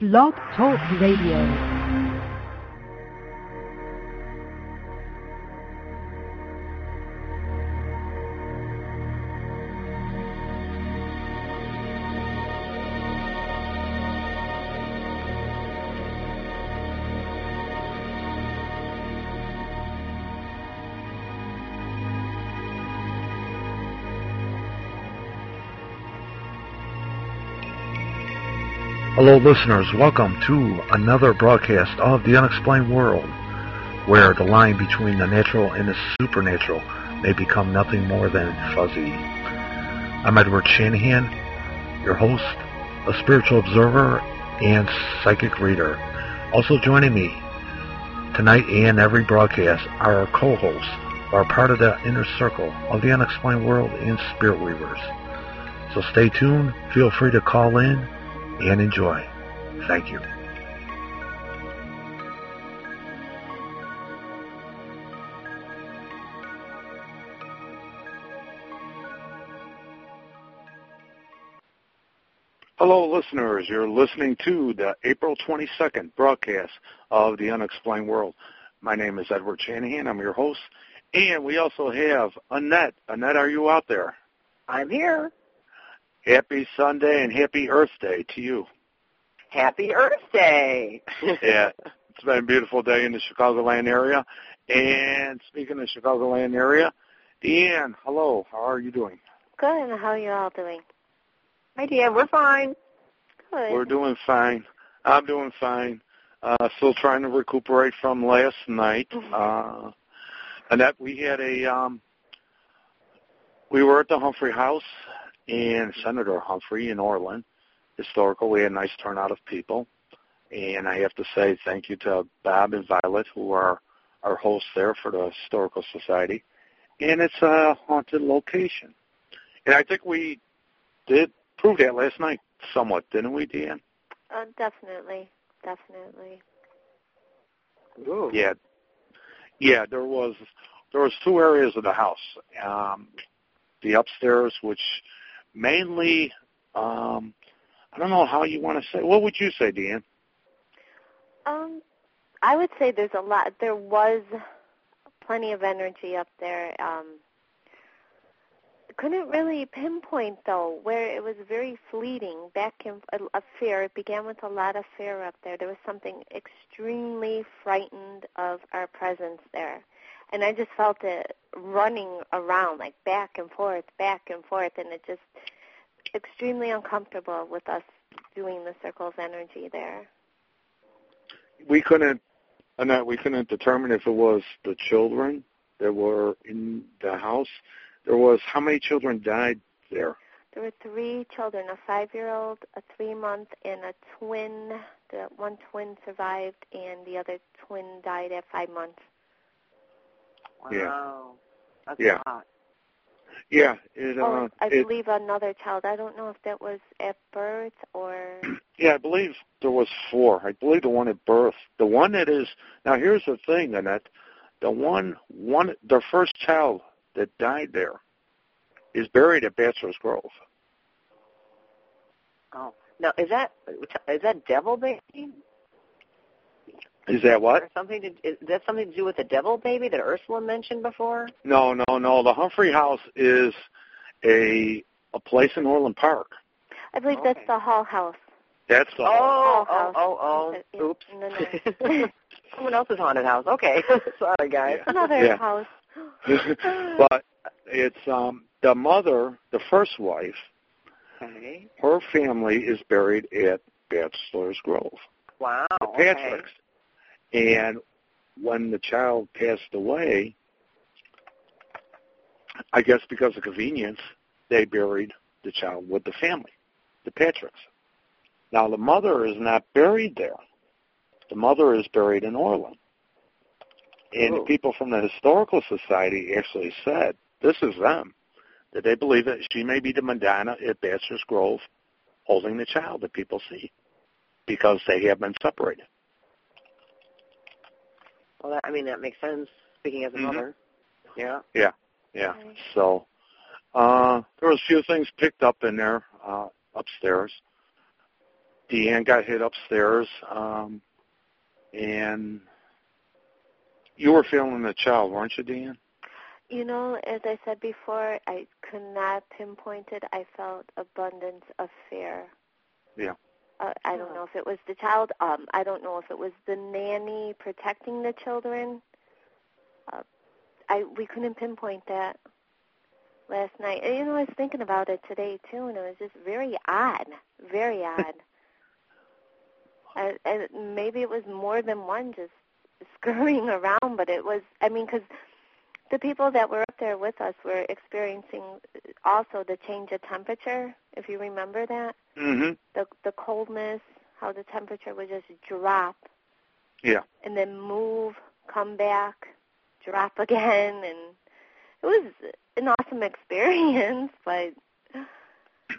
Blog Talk Radio. Hello, listeners. Welcome to another broadcast of The Unexplained World, where the line between the natural and the supernatural may become nothing more than fuzzy. I'm Edward Shanahan, your host, a spiritual observer, and psychic reader. Also joining me tonight and every broadcast are our co-hosts who are part of the inner circle of The Unexplained World and Spirit Weavers. So stay tuned. Feel free to call in and enjoy. Thank you. Hello, listeners. You're listening to the April 22nd broadcast of The Unexplained World. My name is Edward Shanahan. I'm your host. And we also have Annette. Annette, are you out there? I'm here. Happy Sunday and happy Earth Day to you. Happy Earth Day. yeah, it's been a beautiful day in the Chicagoland area. And speaking of the Chicagoland area, Deanne, hello. How are you doing? Good. And how are you all doing? Hi, Deanne. We're fine. Good. We're doing fine. I'm doing fine. Uh, still trying to recuperate from last night. Uh, and that we had a, um, we were at the Humphrey House and Senator Humphrey in Orland. Historical. We had a nice turnout of people. And I have to say thank you to Bob and Violet, who are our hosts there for the Historical Society. And it's a haunted location. And I think we did prove that last night somewhat, didn't we, Deanne? Uh, definitely. Definitely. Ooh. Yeah. Yeah, there was there was two areas of the house. Um, the upstairs, which mainly um, I don't know how you want to say. What would you say, Deanne? Um, I would say there's a lot. There was plenty of energy up there. Um, couldn't really pinpoint though where it was very fleeting. Back in a, a fear. It began with a lot of fear up there. There was something extremely frightened of our presence there. And I just felt it running around, like back and forth, back and forth, and it just extremely uncomfortable with us doing the circle's energy there. We couldn't, Annette, we couldn't determine if it was the children that were in the house. There was how many children died there? There were three children, a five-year-old, a three-month, and a twin. The one twin survived, and the other twin died at five months. Wow. That's Yeah. a lot. Yeah, it, uh, oh, I it, believe another child. I don't know if that was at birth or. yeah, I believe there was four. I believe the one at birth. The one that is now. Here's the thing, Annette. The one, one, the first child that died there is buried at Bachelor's Grove. Oh. Now, is that is that devil baby? Is that what? Or something to is that something to do with the devil baby that Ursula mentioned before? No, no, no. The Humphrey House is a a place in Orland Park. I believe that's the Hull House. That's the Oh, Hull oh, oh, oh. Oops. in the north. Someone else's haunted house. Okay. Sorry, guys. Another Yeah. house. but it's um the mother, the first wife, Okay. her family is buried at Bachelor's Grove. Wow. The okay. Patricks. And when the child passed away, I guess because of convenience, they buried the child with the family, the Patricks. Now the mother is not buried there. The mother is buried in Orland. And the people from the Historical Society actually said, this is them, that they believe that she may be the Madonna at Bachelor's Grove holding the child that people see because they have been separated. Well, that, I mean that makes sense. Speaking as a Mhm. mother. Yeah. Yeah. Okay. So uh there was a few things picked up in there uh upstairs. Deanne got hit upstairs, um, and you were feeling the child, weren't you, Deanne? You know, as I said before, I could not pinpoint it. I felt abundance of fear. Yeah. Uh, I don't know if it was the child. Um, I don't know if it was the nanny protecting the children. Uh, I we couldn't pinpoint that last night. And, you know, I was thinking about it today too, and it was just very odd, very odd. I, and maybe it was more than one just scurrying around, but it was. I mean, because the people that were there with us were experiencing also the change of temperature. If you remember that, mm-hmm. the the coldness, how the temperature would just drop. Yeah. And then move, come back, drop again, and it was an awesome experience, but it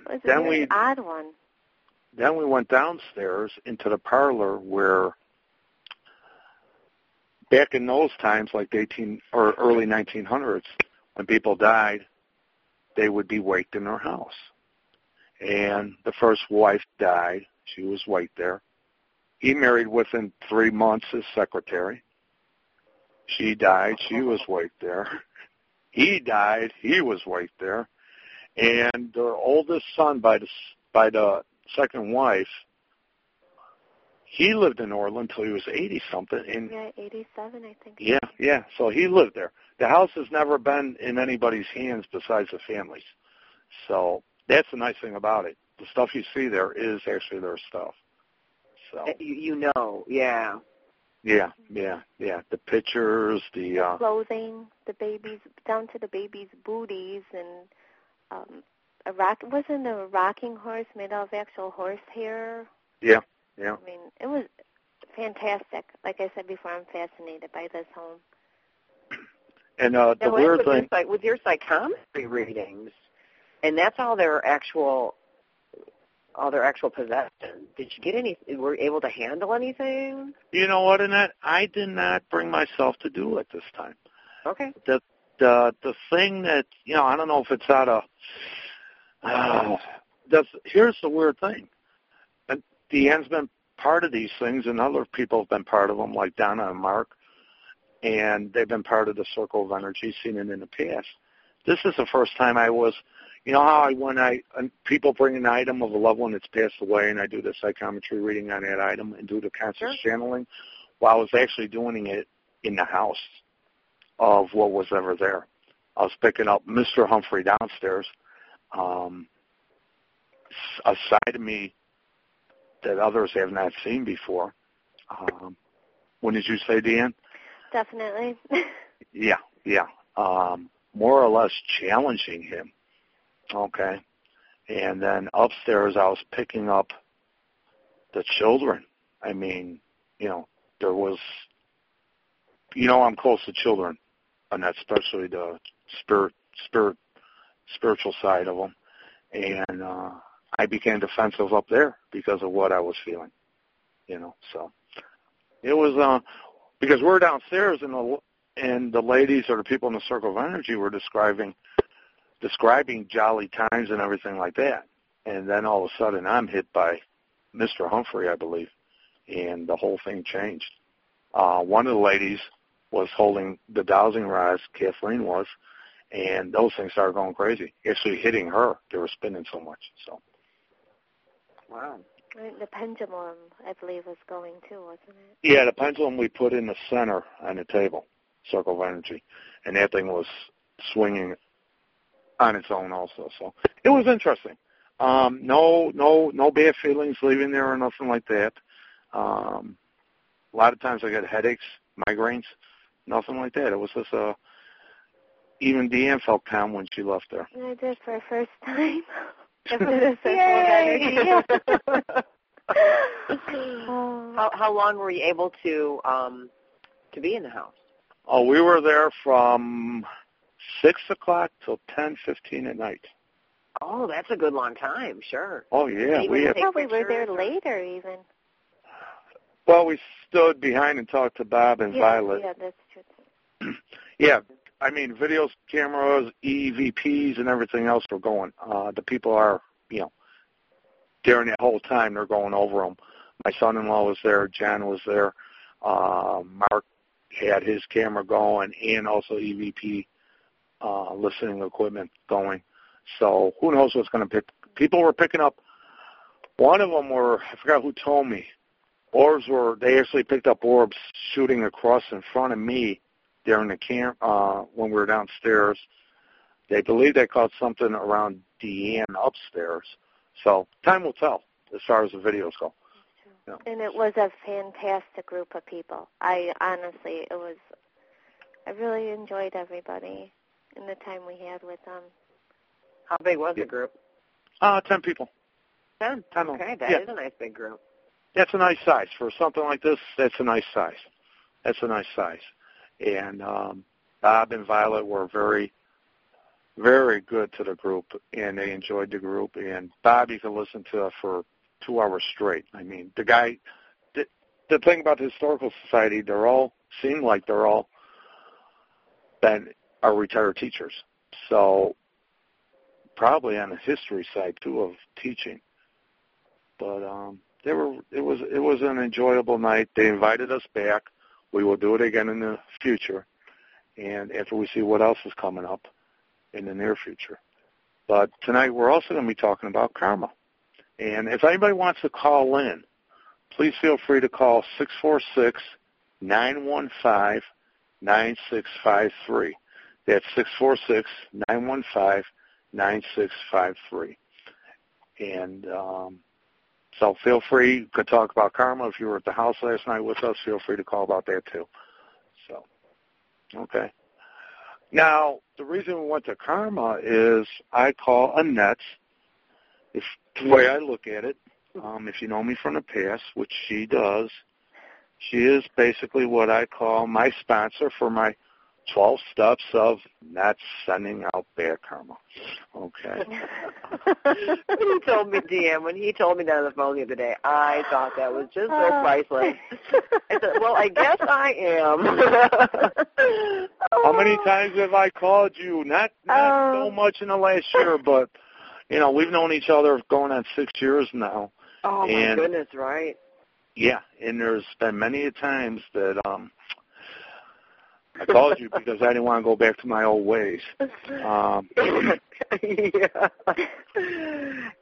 was a then very we, odd one. Then we went downstairs into the parlor where back in those times, like the 18 or early 1900s, when people died, they would be waked in their house. And the first wife died. She was waked there. He married within three months his secretary. She died. She was waked there. He died. He was waked there. And their oldest son by the by the second wife he lived in Orland until he was 80 something. And yeah, 87, I think. Yeah, yeah. So he lived there. The house has never been in anybody's hands besides the family's. So that's the nice thing about it. The stuff you see there is actually their stuff. So you, you know, yeah. Yeah, yeah, yeah. The pictures, the, the uh, clothing, the babies down to the babies' booties, and um, a rock wasn't a rocking horse made out of actual horse hair. Yeah, yeah. I mean, it was fantastic. Like I said before, I'm fascinated by this home. And uh, the now, weird thing your, with your psychometry readings, and that's all their actual, all their actual possessions. Did you get any? Were you able to handle anything? You know what, Annette? I did not bring myself to do it this time. Okay. The the the thing that you know, I don't know if it's out of. Uh, that's here's the weird thing. And Deanne's been part of these things, and other people have been part of them, like Donna and Mark, and they've been part of the circle of energy, seen it in the past. This is the first time I was. You know how I when I and people bring an item of a loved one that's passed away, and I do the psychometry reading on that item and do the conscious Sure. channeling. Well, I was actually doing it in the house of what was ever there. I was picking up Mr. Humphrey downstairs, um, a side of me that others have not seen before. Um, when did you say, Deanne? Definitely. Yeah, yeah. Um, more or less challenging him. Okay. And then upstairs, I was picking up the children. I mean, you know, there was, you know, I'm close to children, and especially the spirit, spirit, spiritual side of them. And uh, I became defensive up there because of what I was feeling. You know, so it was uh, because we're downstairs and the and the ladies or the people in the circle of energy were describing describing jolly times and everything like that. And then all of a sudden I'm hit by Mr. Humphrey, I believe, and the whole thing changed. Uh, one of the ladies was holding the dowsing rods, Kathleen was, and those things started going crazy, actually hitting her. They were spinning so much. So Wow. The pendulum, I believe, was going too, wasn't it? yeah, the pendulum we put in the center on the table, circle of energy, and that thing was swinging on its own also. So it was interesting. Um, no, no, no bad feelings leaving there or nothing like that. Um, a lot of times I get headaches, migraines, nothing like that. It was just a. Even Deanne felt calm when she left there. I did for a first time. After the circle of energy. Oh. how how long were you able to um to be in the house? Oh, we were there from six o'clock till ten fifteen at night. Oh, that's a good long time. Sure. Oh yeah, Even we if had, I thought we were there or- later, even. well we stood behind and talked to Bob and yeah, Violet. Yeah, that's true. Yeah, I mean, videos, cameras, EVPs, and everything else were going. Uh, the people are, you know, during that whole time they're going over them. My son-in-law was there. Jen was there. Uh, Mark had his camera going, and also EVP uh, listening equipment going. So who knows what's going to pick? People were picking up. One of them were I forgot who told me. Orbs were they actually picked up orbs shooting across in front of me during the camp uh, when we were downstairs. They believe they caught something around Deanne upstairs. So time will tell as far as the videos go. Yeah. And it was a fantastic group of people. I honestly, it was. I really enjoyed everybody and the time we had with them. How big was yeah. the group? Uh, ten people. Ten. Ten. Okay, that yeah. is a nice big group. That's a nice size for something like this. That's a nice size. That's a nice size. And um, Bob and Violet were very, very good to the group, and they enjoyed the group. And Bob, you can listen to for two hours straight. I mean, the guy. The, the thing about the historical society, they're all seem like they're all been are retired teachers. So probably on the history side too of teaching. But um, they were it was it was an enjoyable night. They invited us back. We will do it again in the future, and after we see what else is coming up in the near future. But tonight we're also going to be talking about karma. And if anybody wants to call in, please feel free to call six four six nine one five nine six five three. That's six four six nine one five 9653. And um, so feel free, you could talk about karma. If you were at the house last night with us, feel free to call about that too. So, okay. Now, the reason we went to karma is I call Annette, if the way I look at it, um, if you know me from the past, which she does, she is basically what I call my sponsor for my 12 steps of not sending out bad karma. Okay. he told me, DM, when he told me that on the phone the other day, I thought that was just so oh. priceless. I said, well, I guess I am. How many times have I called you? Not, not um, so much in the last year, but, you know, we've known each other going on six years now. Oh, my and, goodness, right? Yeah, and there's been many times that, um, I called you because I didn't want to go back to my old ways. Um, yeah.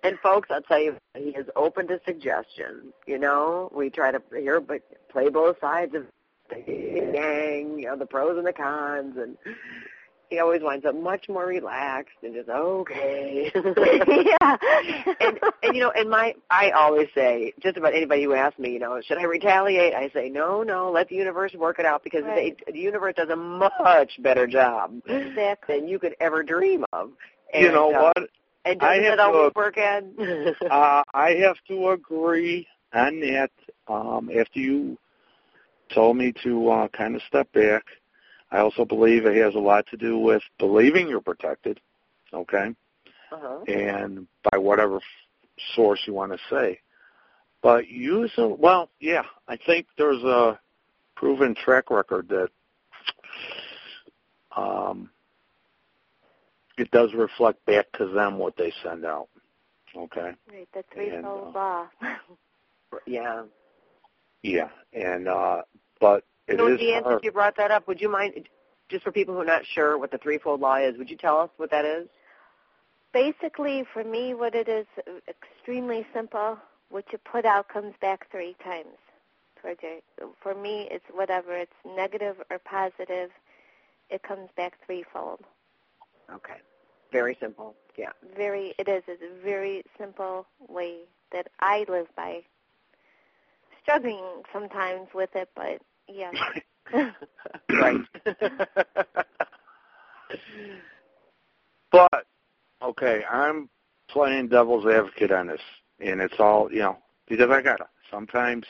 And folks, I'll tell you, he is open to suggestions. You know, we try to hear, but play both sides of the gang. You know, the pros and the cons, and he always winds up much more relaxed and just okay. yeah. and and you know, and my I always say just about anybody who asks me, you know, should I retaliate? I say no, no, let the universe work it out because right. they, the universe does a much better job exactly. than you could ever dream of. And, you know uh, what? And doesn't it always to, work, Ed? uh, I have to agree on that. Um, after you told me to uh, kind of step back I also believe it has a lot to do with believing you're protected, okay, uh-huh. and by whatever source you want to say. But using, well, yeah, I think there's a proven track record that um, it does reflect back to them what they send out. Okay. Right, the threefold uh, law. yeah. Yeah, and uh, but it so, is Deanne, since you brought that up, would you mind, just for people who are not sure what the threefold law is, would you tell us what that is? Basically, for me, what it is, extremely simple. What you put out comes back three times. For me, it's whatever. It's negative or positive. It comes back threefold. Okay. Very simple. Yeah. Very. It is. It's a very simple way that I live by. Struggling sometimes with it, but yeah. right. but okay, I'm playing devil's advocate on this, and it's all you know because I gotta. Sometimes,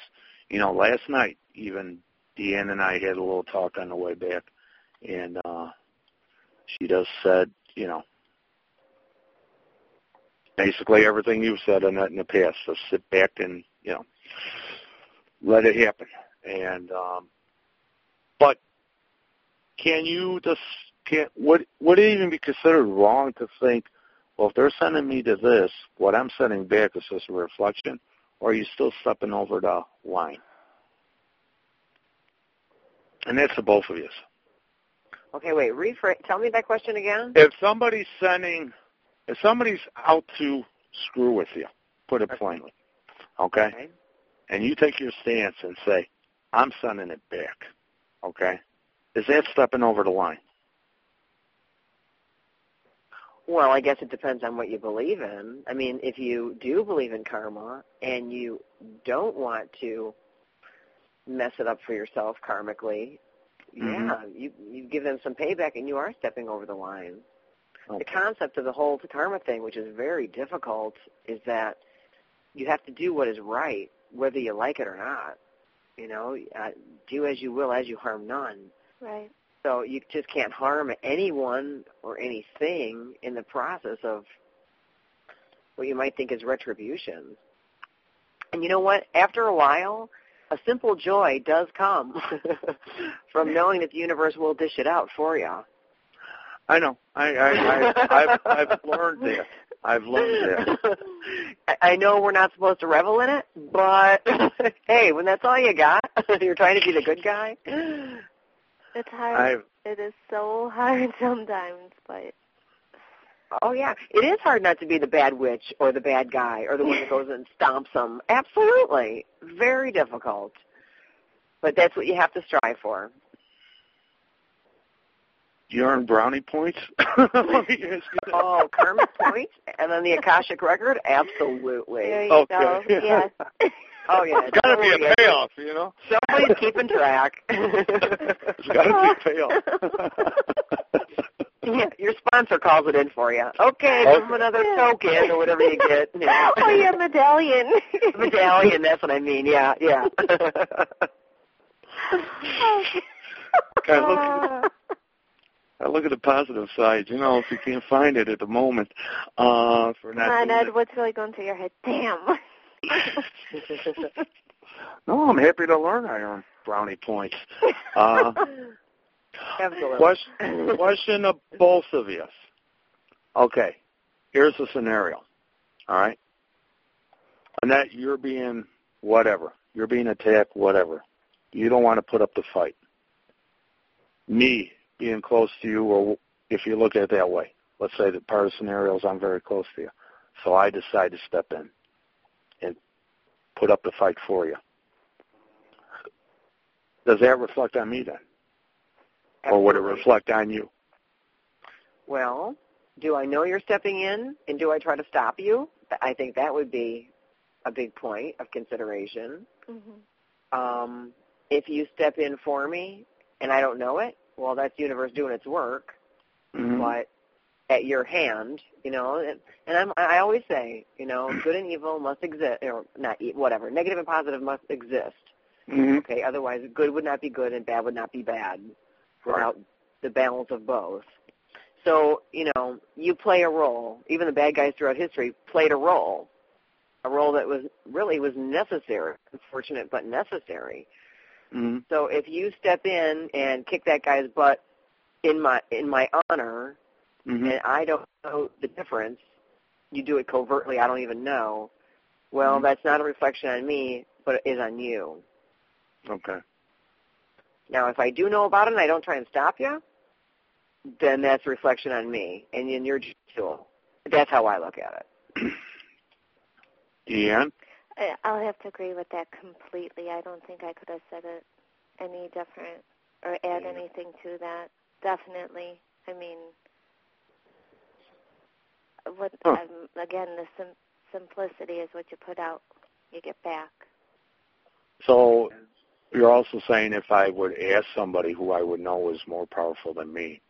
you know, last night even Deanne and I had a little talk on the way back, and uh she just said, you know, basically everything you've said on that in the past. So sit back and you know let it happen. And um, but can you just can would would it even be considered wrong to think, well, if they're sending me to this, what I'm sending back is just a reflection, or are you still stepping over the line? And that's for both of you. Okay, wait. Rephrase. Tell me that question again. If somebody's sending, if somebody's out to screw with you, put it plainly, okay? Okay. And you take your stance and say, "I'm sending it back," okay? Is that stepping over the line? Well, I guess it depends on what you believe in. I mean, if you do believe in karma and you don't want to mess it up for yourself karmically, mm-hmm. yeah, you you give them some payback and you are stepping over the line. The concept of the whole karma thing, which is very difficult, is that you have to do what is right, whether you like it or not. You know, uh, do as you will, as you harm none. Right. So you just can't harm anyone or anything in the process of what you might think is retribution. And you know what? After a while, a simple joy does come from knowing that the universe will dish it out for you. I know. I, I, I I've, I've learned that. I've learned that. I- I know we're not supposed to revel in it, but hey, when that's all you got, you're trying to be the good guy. It's hard. I've It is so hard sometimes, but Oh yeah, it is hard not to be the bad witch or the bad guy or the one that goes and stomps them. Absolutely, very difficult. But that's what you have to strive for. You earn brownie points. Let me ask you that. Oh, karmic points and then the akashic record. Absolutely. there you Okay. go. Yes. Oh yeah, It's got to be totally. a payoff, you know. Somebody's keeping track. It's got to be a payoff. yeah, your sponsor calls it in for you. Okay, give them another token or whatever you get. Yeah. oh, yeah, medallion. Medallion, that's what I mean. Yeah, yeah. Okay, look, I look at the positive side. You know, if you can't find it at the moment, uh, for not Come on, Ed, it. what's really going through your head? Damn. No, I'm happy to learn. I earn brownie points. Uh, Absolutely. question, question of both of you. Okay, here's the scenario. All right, Annette, you're being whatever. You're being attacked, whatever. You don't want to put up the fight. Me being close to you, or if you look at it that way, let's say that part of the scenario is I'm very close to you, so I decide to step in and put up the fight for you. Does that reflect on me then? or would it reflect on you? Well, do I know you're stepping in, and do I try to stop you? I think that would be a big point of consideration. hmm Um, if you step in for me and I don't know it, well, that's the universe doing its work. Mm-hmm. But at your hand, you know, and, and I'm, I always say, you know, good and evil must exist, or not, whatever, negative and positive must exist. hmm Okay, otherwise, good would not be good and bad would not be bad without the balance of both. So, you know, you play a role. Even the bad guys throughout history played a role, a role that was really was necessary, unfortunate but necessary. Hmm So if you step in and kick that guy's butt in my in my honor, hmm and I don't know the difference, you do it covertly. I don't even know. Well, Mhm. that's not a reflection on me, but it is on you. Okay. Now, if I do know about it and I don't try and stop you, then that's a reflection on me, and just a tool. That's how I look at it. Deanne? I- I'll have to agree with that completely. I don't think I could have said it any different or add Yeah. anything to that. Definitely. I mean, what Huh. um, again, the sim- simplicity is what you put out, you get back. So you're also saying if I would ask somebody who I would know is more powerful than me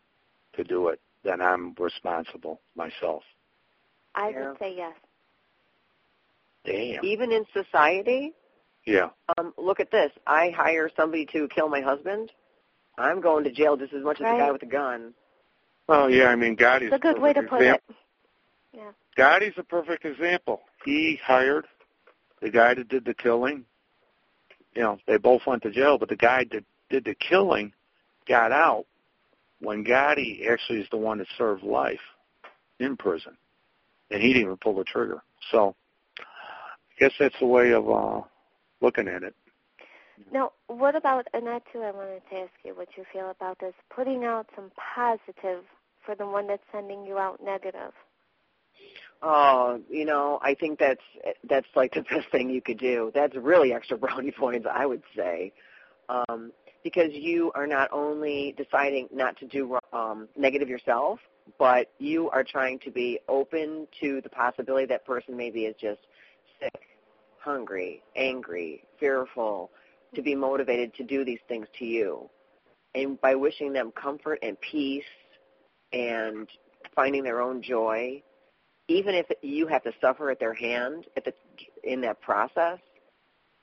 to do it, then I'm responsible myself. I Yeah. would say yes. Damn. Even in society, Yeah. um, look at this. I hire somebody to kill my husband. I'm going to jail just as much as the guy with the gun. Well, yeah, I mean, Gotti's It's a good way to put example. it. Yeah. Gotti's a perfect example. He hired the guy that did the killing. You know, they both went to jail, but the guy that did the killing got out when Gotti actually is the one that served life in prison. and he didn't even pull the trigger. So I guess that's the way of uh, looking at it. Now, what about, and that too I wanted to ask you what you feel about this, putting out some positive for the one that's sending you out negative? Oh, you know, I think that's that's like the best thing you could do. That's really extra brownie points, I would say, um, because you are not only deciding not to do um, negative yourself, but you are trying to be open to the possibility that person maybe is just sick, hungry, angry, fearful, to be motivated to do these things to you. And by wishing them comfort and peace and finding their own joy, even if you have to suffer at their hand at the, in that process,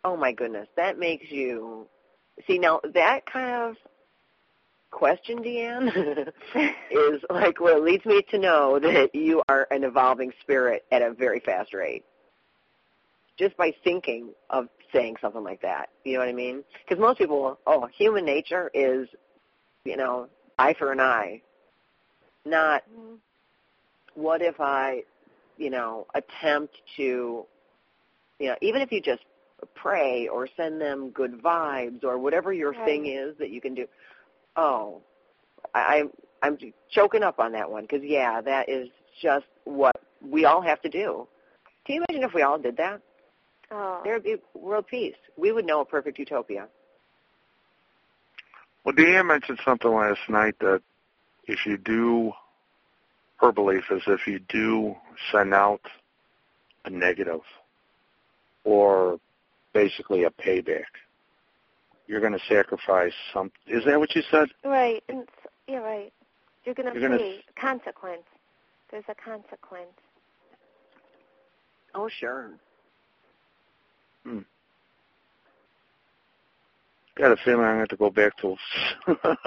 oh my goodness, that makes you see now that kind of question, Deanne, is like what leads me to know that you are an evolving spirit at a very fast rate. Just by thinking of saying something like that, you know what I mean? Because most people, oh, human nature is, you know, eye for an eye. Not, mm-hmm. what if I, you know, attempt to, you know, even if you just pray or send them good vibes or whatever your right. thing is that you can do Oh, I, I'm choking up on that one because yeah, that is just what we all have to do. Can you imagine if we all did that? Oh. There would be world peace. We would know a perfect utopia. Well, Deanne mentioned something last night that if you do, her belief is if you do send out a negative or basically a payback, you're going to sacrifice some. Is that what you said? Right. And yeah, right. You're going to you're pay gonna... consequence. There's a consequence. Oh, sure. Hmm. Got a feeling I'm going to go back to that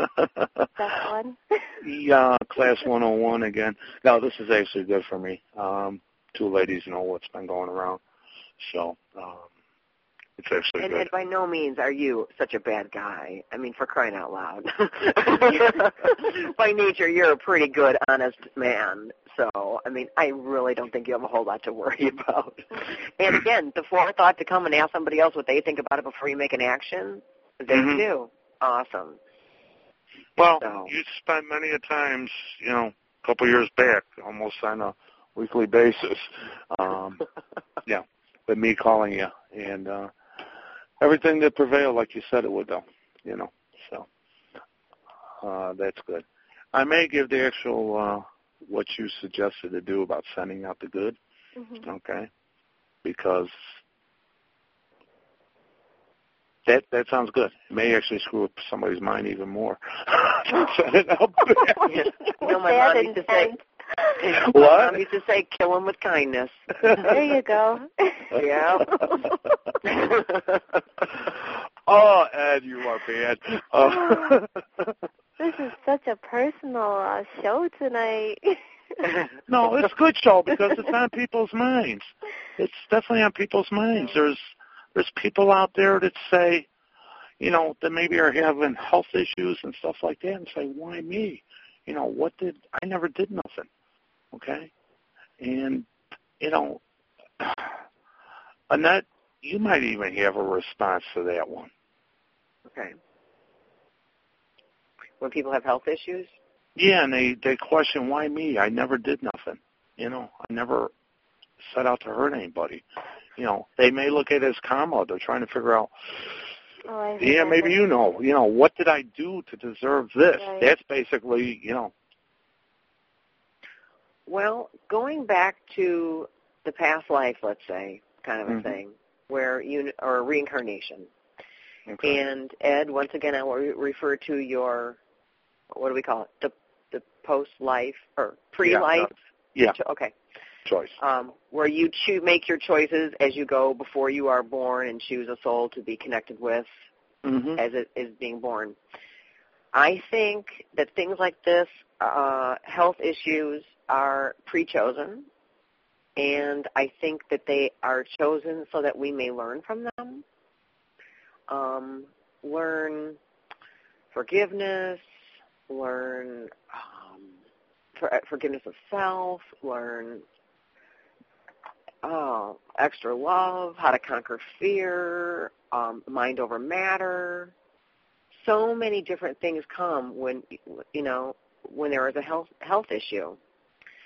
one. yeah, class 101 again. No, this is actually good for me. Um, two ladies know what's been going around, so um, it's actually and, good. and by no means are you such a bad guy. I mean, for crying out loud. by nature, you're a pretty good, honest man. So, I mean, I really don't think you have a whole lot to worry about. And again, the forethought to come and ask somebody else what they think about it before you make an action, they mm-hmm. do. Awesome. Well, so. you spent many a times, you know, a couple years back, almost on a weekly basis. Um, yeah, with me calling you, and uh, everything that prevailed, like you said it would, though. You know, so uh, that's good. I may give the actual uh, what you suggested to do about sending out the good. Mm-hmm. Okay, because that that sounds good. It may actually screw up somebody's mind even more. Send it out you know, my mom used to say, what? I used to say, kill him with kindness. There you go. yeah. oh, Ed, you are bad. Uh, this is such a personal uh, show tonight. no, it's a good show because it's on people's minds. It's definitely on people's minds. There's there's people out there that say, you know, that maybe are having health issues and stuff like that, and say, why me? You know, what did I never did nothing? Okay? And, you know, Annette, you might even have a response to that one. Okay. When people have health issues? Yeah, and they, they question, why me? I never did nothing. You know, I never set out to hurt anybody. You know, they may look at it as karma. They're trying to figure out, oh, yeah, maybe you know, you know, what did I do to deserve this? Right. That's basically, you know, well, going back to the past life, let's say, kind of a mm-hmm. thing, where you or reincarnation. Okay. And Ed, once again, I will refer to your what do we call it? The the post life or pre life. Yeah. yeah. Okay. Choice. Um, where you choose, make your choices as you go before you are born, and choose a soul to be connected with mm-hmm. as it is being born. I think that things like this, uh, health issues, are pre-chosen, and I think that they are chosen so that we may learn from them, um, learn forgiveness, learn um, for, forgiveness of self, learn oh, extra love, how to conquer fear, um, mind over matter. So many different things come when you know when there is a health health issue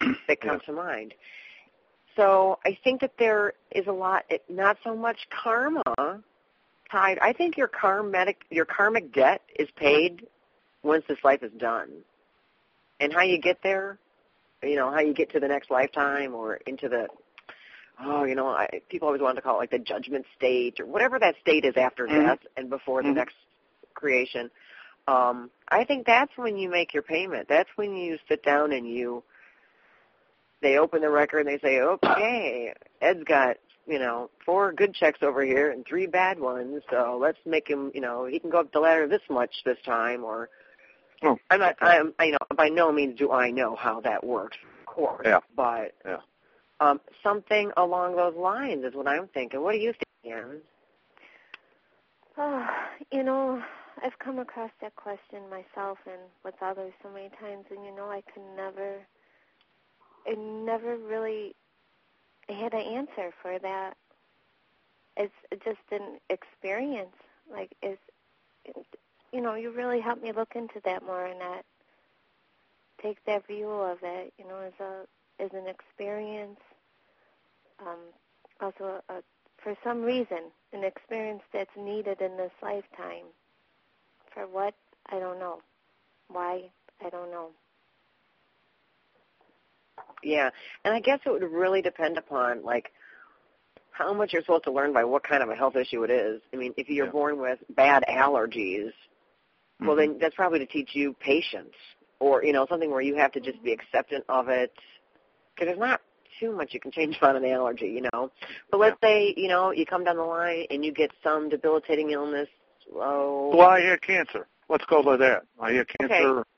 that comes yeah. to mind. So I think that there is a lot, not so much karma tied. I think your karmic your karmic debt is paid once this life is done, and how you get there, you know, how you get to the next lifetime or into the oh, you know, I, people always want to call it like the judgment state or whatever that state is after mm-hmm. death and before mm-hmm. the next creation. Um, I think that's when you make your payment. That's when you sit down and you they open the record and they say, okay, Ed's got you know four good checks over here and three bad ones, so let's make him you know he can go up the ladder this much this time or. Oh, I'm not. I'm. I, you know, by no means do I know how that works, of course. Yeah. But yeah. Um, something along those lines is what I'm thinking. What do you think, Anne? Oh, you know, I've come across that question myself and with others so many times, and you know, I can never, I never really had an answer for that. It's just an experience. Like, is, you know, you really helped me look into that more and that take that view of it, you know, as a as an experience. Um, also, a, for some reason, an experience that's needed in this lifetime. For what? I don't know. Why? I don't know. Yeah, and I guess it would really depend upon like how much you're supposed to learn by what kind of a health issue it is. I mean, if you're yeah. born with bad allergies, mm-hmm. well then that's probably to teach you patience or you know something where you have to just be acceptant of it because there's not too much you can change about an allergy, you know. But let's yeah. say, you know, you come down the line and you get some debilitating illness. Oh. Well, I had cancer. Let's go by that. I had cancer okay.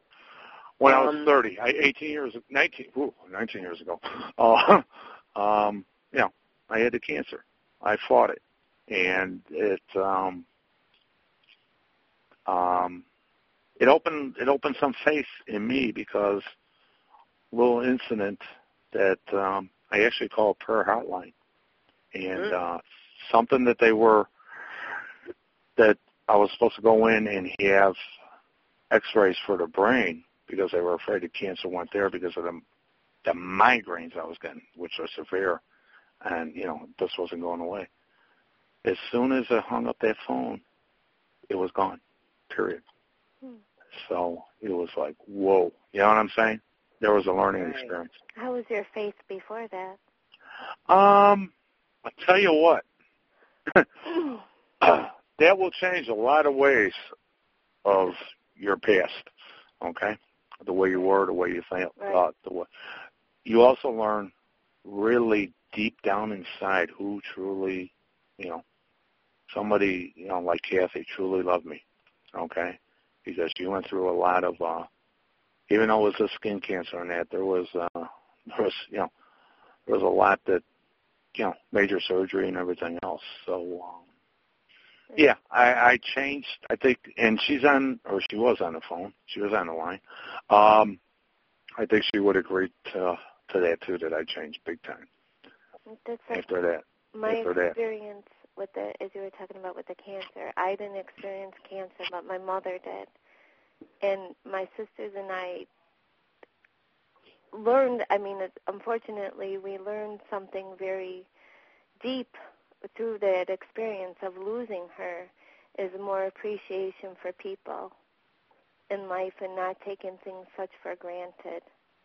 when um, I was 30. I 18 years, 19, ooh, 19 years ago. Uh, um, you know, I had the cancer. I fought it, and it um, um, it opened it opened some faith in me because little incident that um, I actually call a prayer hotline, and uh, something that they were that I was supposed to go in and have X-rays for the brain because they were afraid the cancer went there because of the the migraines I was getting, which were severe, and you know this wasn't going away. As soon as I hung up that phone, it was gone. Period. Hmm. So it was like, whoa, you know what I'm saying? there was a learning right. experience. How was your faith before that? Um, I tell you what, that will change a lot of ways of your past. Okay, the way you were, the way you think, right. thought, the way you also learn really deep down inside who truly, you know, somebody, you know, like Kathy truly loved me. Okay, because you went through a lot of uh even though it was a skin cancer and that, there was uh, there was you know there was a lot that you know major surgery and everything else. So um, yeah, I, I changed. I think, and she's on or she was on the phone. She was on the line. Um, I think she would agree to to that too. That I changed big time. That's after that. My after experience. With the, as you were talking about with the cancer, I didn't experience cancer, but my mother did. And my sisters and I learned i mean unfortunately we learned something very deep through that experience of losing her is more appreciation for people in life and not taking things such for granted.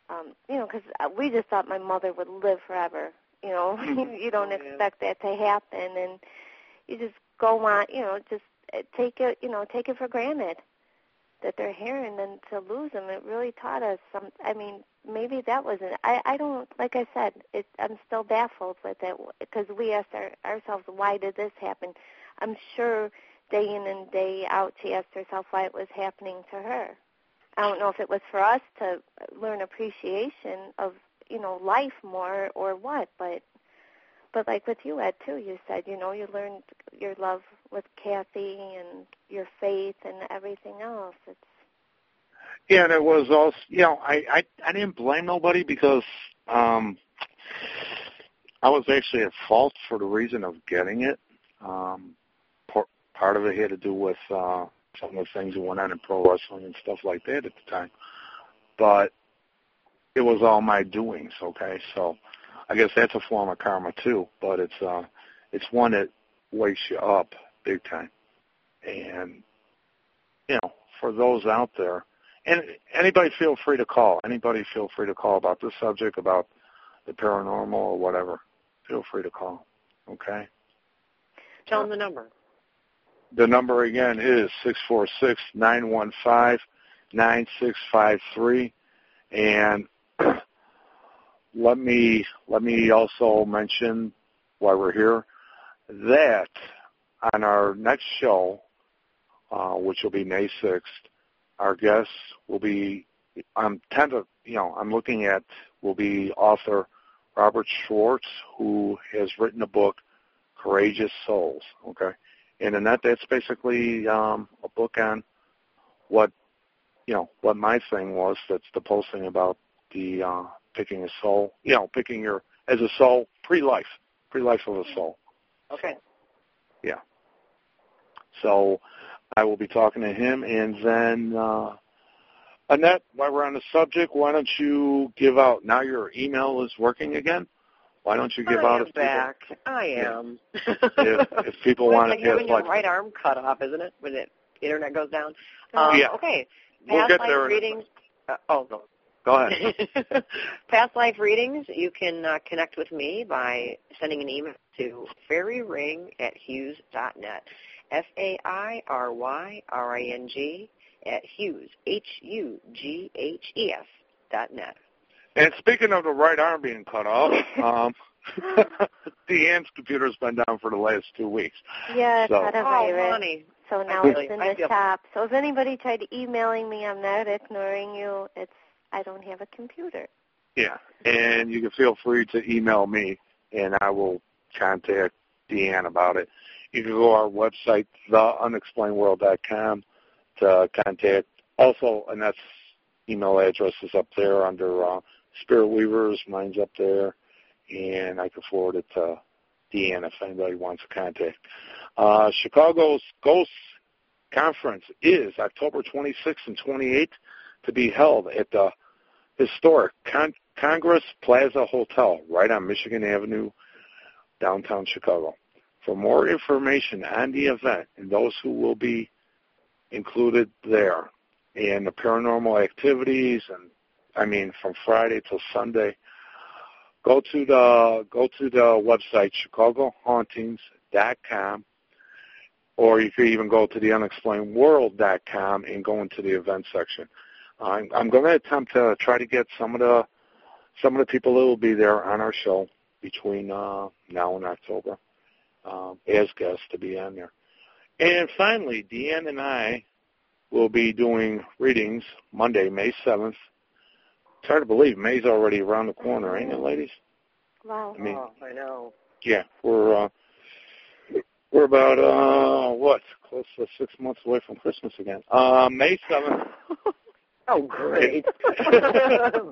Um you know because we just thought my mother would live forever you know you don't oh, expect that to happen. And you just go on you know just uh, take it you know take it for granted that they're here. And then to lose them it really taught us some i mean maybe that wasn't i i don't like i said it i'm still baffled with it because we asked our, ourselves why did this happen? I'm sure day in and day out she asked herself why it was happening to her. I don't know if it was for us to learn appreciation of you know life more or what but but like with you ed too you said you know you learned your love with kathy and your faith and everything else it's yeah and it was also you know i i i didn't blame nobody because um I was actually at fault for the reason of getting it. Um, part of it had to do with uh, some of the things that went on in pro wrestling and stuff like that at the time. But it was all my doings, okay? So I guess that's a form of karma too, but it's uh it's one that wakes you up big time. And you know, for those out there, and anybody feel free to call. Anybody feel free to call about this subject, about the paranormal or whatever. Feel free to call. Okay? Tell them the number. The number again is six four six nine one five nine six five three, and let me let me also mention while we're here that on our next show, uh, which will be May sixth, our guests will be. I'm to you know I'm looking at will be author Robert Schwartz, who has written a book, Courageous Souls. Okay, and in that that's basically um, a book on what you know what my thing was. That's the posting about the uh, picking a soul. You know, picking your as a soul pre-life, pre-life of a soul. Okay. Yeah. So I will be talking to him, and then uh, Annette, while we're on the subject, why don't you give out now your email is working again? Why don't you give I out am if back? I am. if, if people Well, want to like get your like right arm cut off, isn't it? When the internet goes down. Um, Yeah. Okay. We'll get there readings. Uh, oh, go ahead. Past life readings, you can uh, connect with me by sending an email to fairyring at hughes.net. F-A-I-R-Y-R-I-N-G at Hughes, H-U-G-H-E-S dot net. And speaking of the right arm being cut off, um, Deanne's computer's been down for the last two weeks. Yeah, it's So- had a Oh, virus. honey. So now feel it's you. in I the feel- shop. So if anybody tried emailing me, I'm not ignoring you. It's I don't have a computer. Yeah, and you can feel free to email me, and I will contact Deanne about it. You can go to our website, theunexplainedworld.com, to contact. Also, Annette's email address is up there under uh, Spirit Weavers. Mine's up there, and I can forward it to Deanne if anybody wants to contact. Uh, Chicago's Ghost Conference is October 26th and 28th to be held at the historic Con- Congress Plaza Hotel right on Michigan Avenue, downtown Chicago. For more information on the event and those who will be included there and the paranormal activities and I mean from Friday till Sunday, go to the go to the website chicagohauntings.com or you could even go to the unexplainedworld.com and go into the event section. I'm, I'm going to attempt to try to get some of the some of the people that will be there on our show between uh, now and October um, as guests to be on there. And finally, Deanne and I will be doing readings Monday, May 7th. It's hard to believe May's already around the corner, ain't it, ladies? Wow. I mean, oh, I know. yeah, we're uh, we're about uh, what close to six months away from Christmas again. Uh, May 7th. Oh, great.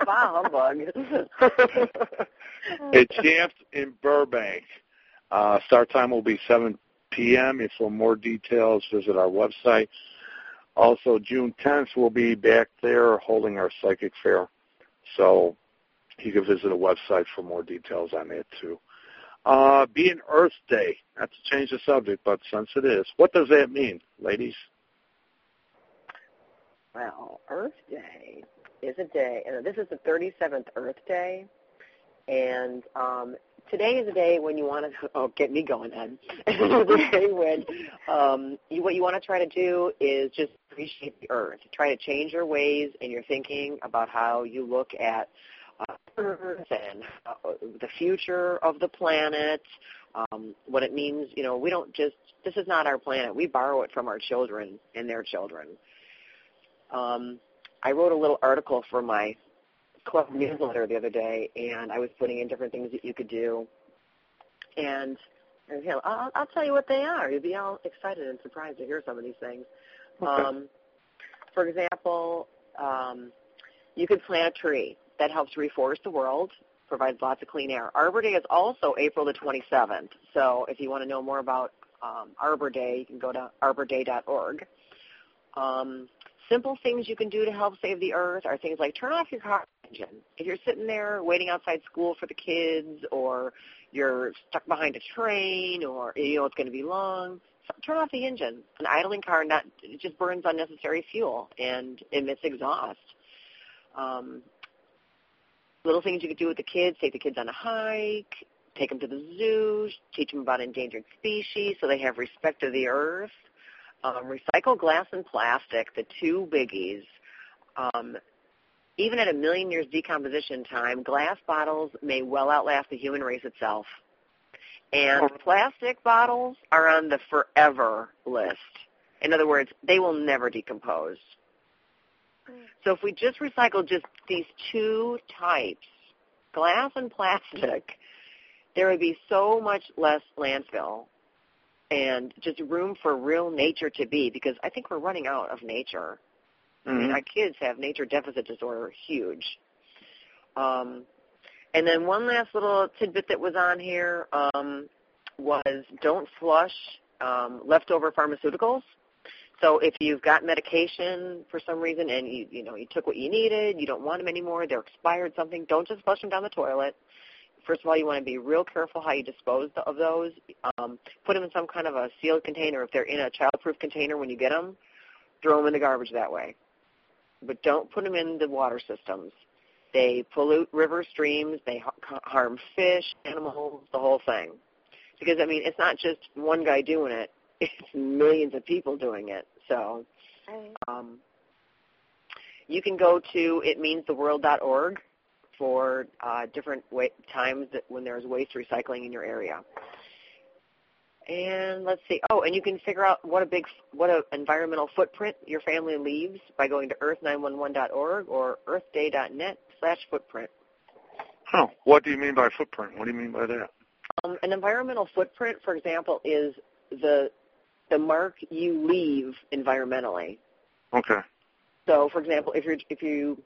bah humbug. It's Shaft in Burbank. Uh, start time will be 7 p.m. And for more details, visit our website. Also, June 10th, we'll be back there holding our psychic fair. So you can visit the website for more details on that, too. Uh, being Earth Day, not to change the subject, but since it is, what does that mean, ladies? Well, Earth Day is a day, and this is the 37th Earth Day, and um, today is a day when you want to. Oh, get me going, Ed. the day when um, you, what you want to try to do is just appreciate the Earth. Try to change your ways and your thinking about how you look at uh, Earth and uh, the future of the planet. Um, what it means, you know, we don't just. This is not our planet. We borrow it from our children and their children um, I wrote a little article for my club newsletter the other day, and I was putting in different things that you could do. And, and you know, I'll, I'll tell you what they are. You'll be all excited and surprised to hear some of these things. Okay. Um, for example, um, you could plant a tree. That helps reforest the world. provides lots of clean air. Arbor Day is also April the 27th. So if you want to know more about um, Arbor Day, you can go to arborday.org. Um, simple things you can do to help save the earth are things like turn off your car engine. If you're sitting there waiting outside school for the kids or you're stuck behind a train or you know it's going to be long, turn off the engine. An idling car not it just burns unnecessary fuel and emits exhaust. Um, little things you could do with the kids: take the kids on a hike, take them to the zoo, teach them about endangered species, so they have respect of the earth. Um, recycle glass and plastic, the two biggies. Um, even at a million years decomposition time, glass bottles may well outlast the human race itself. And plastic bottles are on the forever list. In other words, they will never decompose. So if we just recycle just these two types, glass and plastic, there would be so much less landfill and just room for real nature to be because I think we're running out of nature. Mm-hmm. I mean, our kids have nature deficit disorder huge. Um, and then one last little tidbit that was on here um, was don't flush um, leftover pharmaceuticals. So if you've got medication for some reason and you you know you took what you needed, you don't want them anymore, they're expired something, don't just flush them down the toilet. First of all, you want to be real careful how you dispose of those. Um, put them in some kind of a sealed container. If they're in a childproof container when you get them, throw them in the garbage that way. But don't put them in the water systems. They pollute river streams. They ha- harm fish, animals, the whole thing. Because I mean, it's not just one guy doing it; it's millions of people doing it. So, um, you can go to itmeanstheworld.org for uh, different wa- times that when there's waste recycling in your area. And let's see. Oh, and you can figure out what a big, what a environmental footprint your family leaves by going to earth911.org or earthday.net slash footprint. Huh. What do you mean by footprint? What do you mean by that? Um, an environmental footprint, for example, is the the mark you leave environmentally. Okay. So, for example, if you're if you